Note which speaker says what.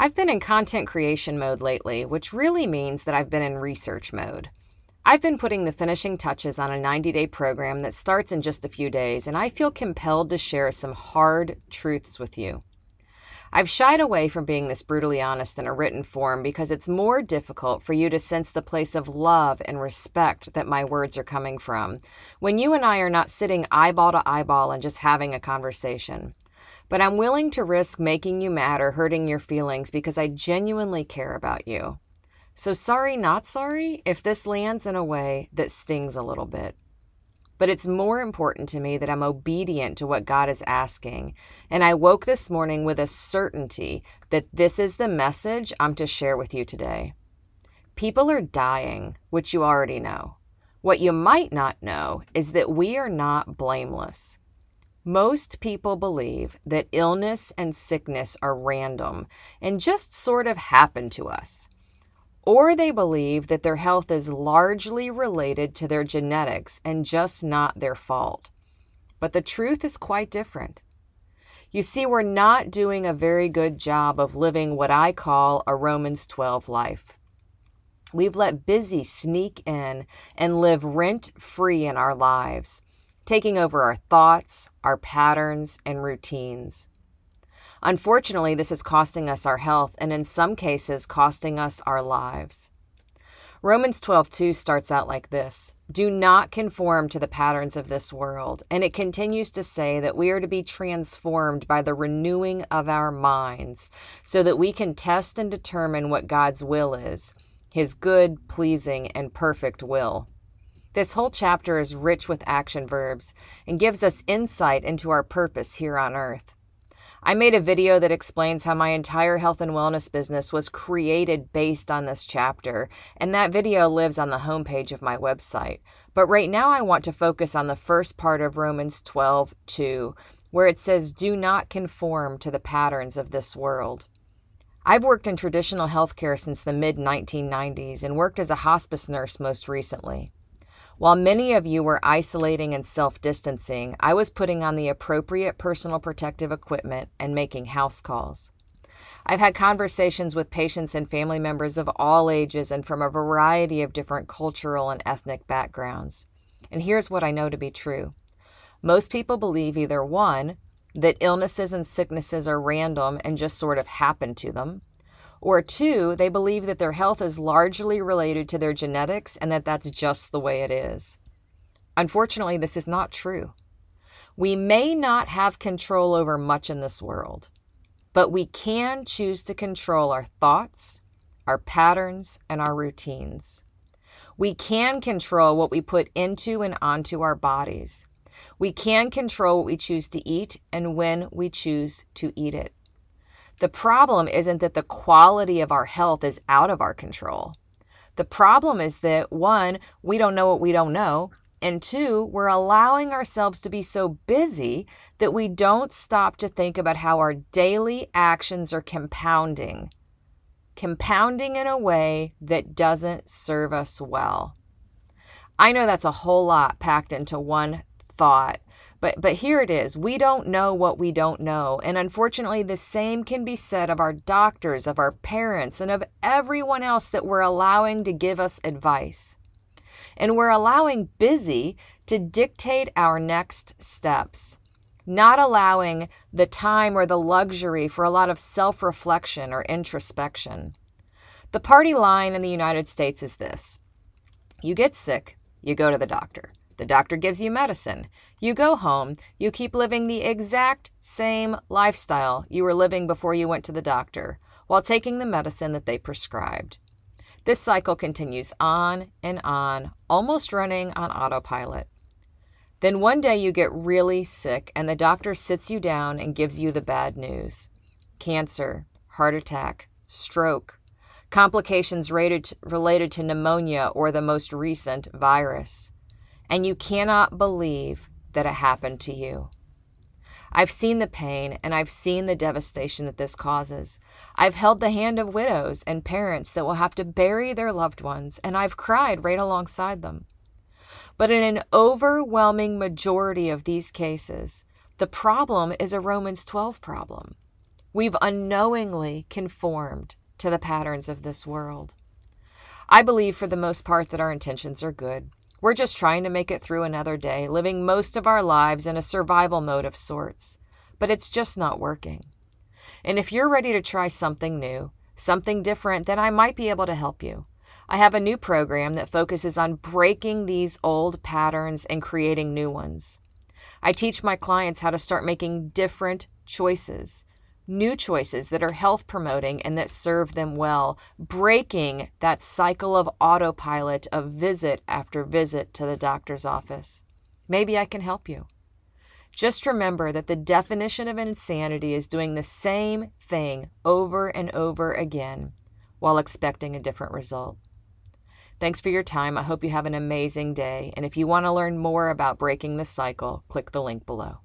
Speaker 1: I've been in content creation mode lately, which really means that I've been in research mode. I've been putting the finishing touches on a 90 day program that starts in just a few days, and I feel compelled to share some hard truths with you. I've shied away from being this brutally honest in a written form because it's more difficult for you to sense the place of love and respect that my words are coming from when you and I are not sitting eyeball to eyeball and just having a conversation but I'm willing to risk making you mad or hurting your feelings because I genuinely care about you. So, sorry, not sorry if this lands in a way that stings a little bit. But it's more important to me that I'm obedient to what God is asking. And I woke this morning with a certainty that this is the message I'm to share with you today. People are dying, which you already know. What you might not know is that we are not blameless. Most people believe that illness and sickness are random and just sort of happen to us. Or they believe that their health is largely related to their genetics and just not their fault. But the truth is quite different. You see, we're not doing a very good job of living what I call a Romans 12 life. We've let busy sneak in and live rent free in our lives taking over our thoughts, our patterns, and routines. Unfortunately, this is costing us our health and in some cases costing us our lives. Romans 12:2 starts out like this: Do not conform to the patterns of this world, and it continues to say that we are to be transformed by the renewing of our minds, so that we can test and determine what God's will is, his good, pleasing, and perfect will. This whole chapter is rich with action verbs and gives us insight into our purpose here on earth. I made a video that explains how my entire health and wellness business was created based on this chapter, and that video lives on the homepage of my website. But right now, I want to focus on the first part of Romans 12 2, where it says, Do not conform to the patterns of this world. I've worked in traditional healthcare since the mid 1990s and worked as a hospice nurse most recently. While many of you were isolating and self distancing, I was putting on the appropriate personal protective equipment and making house calls. I've had conversations with patients and family members of all ages and from a variety of different cultural and ethnic backgrounds. And here's what I know to be true most people believe either one, that illnesses and sicknesses are random and just sort of happen to them, or two, they believe that their health is largely related to their genetics and that that's just the way it is. Unfortunately, this is not true. We may not have control over much in this world, but we can choose to control our thoughts, our patterns, and our routines. We can control what we put into and onto our bodies. We can control what we choose to eat and when we choose to eat it. The problem isn't that the quality of our health is out of our control. The problem is that one, we don't know what we don't know. And two, we're allowing ourselves to be so busy that we don't stop to think about how our daily actions are compounding, compounding in a way that doesn't serve us well. I know that's a whole lot packed into one thought, but but here it is. We don't know what we don't know. And unfortunately, the same can be said of our doctors, of our parents, and of everyone else that we're allowing to give us advice. And we're allowing busy to dictate our next steps, not allowing the time or the luxury for a lot of self reflection or introspection. The party line in the United States is this you get sick, you go to the doctor. The doctor gives you medicine. You go home. You keep living the exact same lifestyle you were living before you went to the doctor while taking the medicine that they prescribed. This cycle continues on and on, almost running on autopilot. Then one day you get really sick, and the doctor sits you down and gives you the bad news cancer, heart attack, stroke, complications related to pneumonia or the most recent virus and you cannot believe that it happened to you. I've seen the pain and I've seen the devastation that this causes. I've held the hand of widows and parents that will have to bury their loved ones, and I've cried right alongside them. But in an overwhelming majority of these cases, the problem is a Romans 12 problem. We've unknowingly conformed to the patterns of this world. I believe for the most part that our intentions are good. We're just trying to make it through another day, living most of our lives in a survival mode of sorts. But it's just not working. And if you're ready to try something new, something different, then I might be able to help you. I have a new program that focuses on breaking these old patterns and creating new ones. I teach my clients how to start making different choices, new choices that are health promoting and that serve them well, breaking that cycle of autopilot of visit after visit to the doctor's office. Maybe I can help you. Just remember that the definition of insanity is doing the same thing over and over again while expecting a different result. Thanks for your time. I hope you have an amazing day. And if you want to learn more about breaking the cycle, click the link below.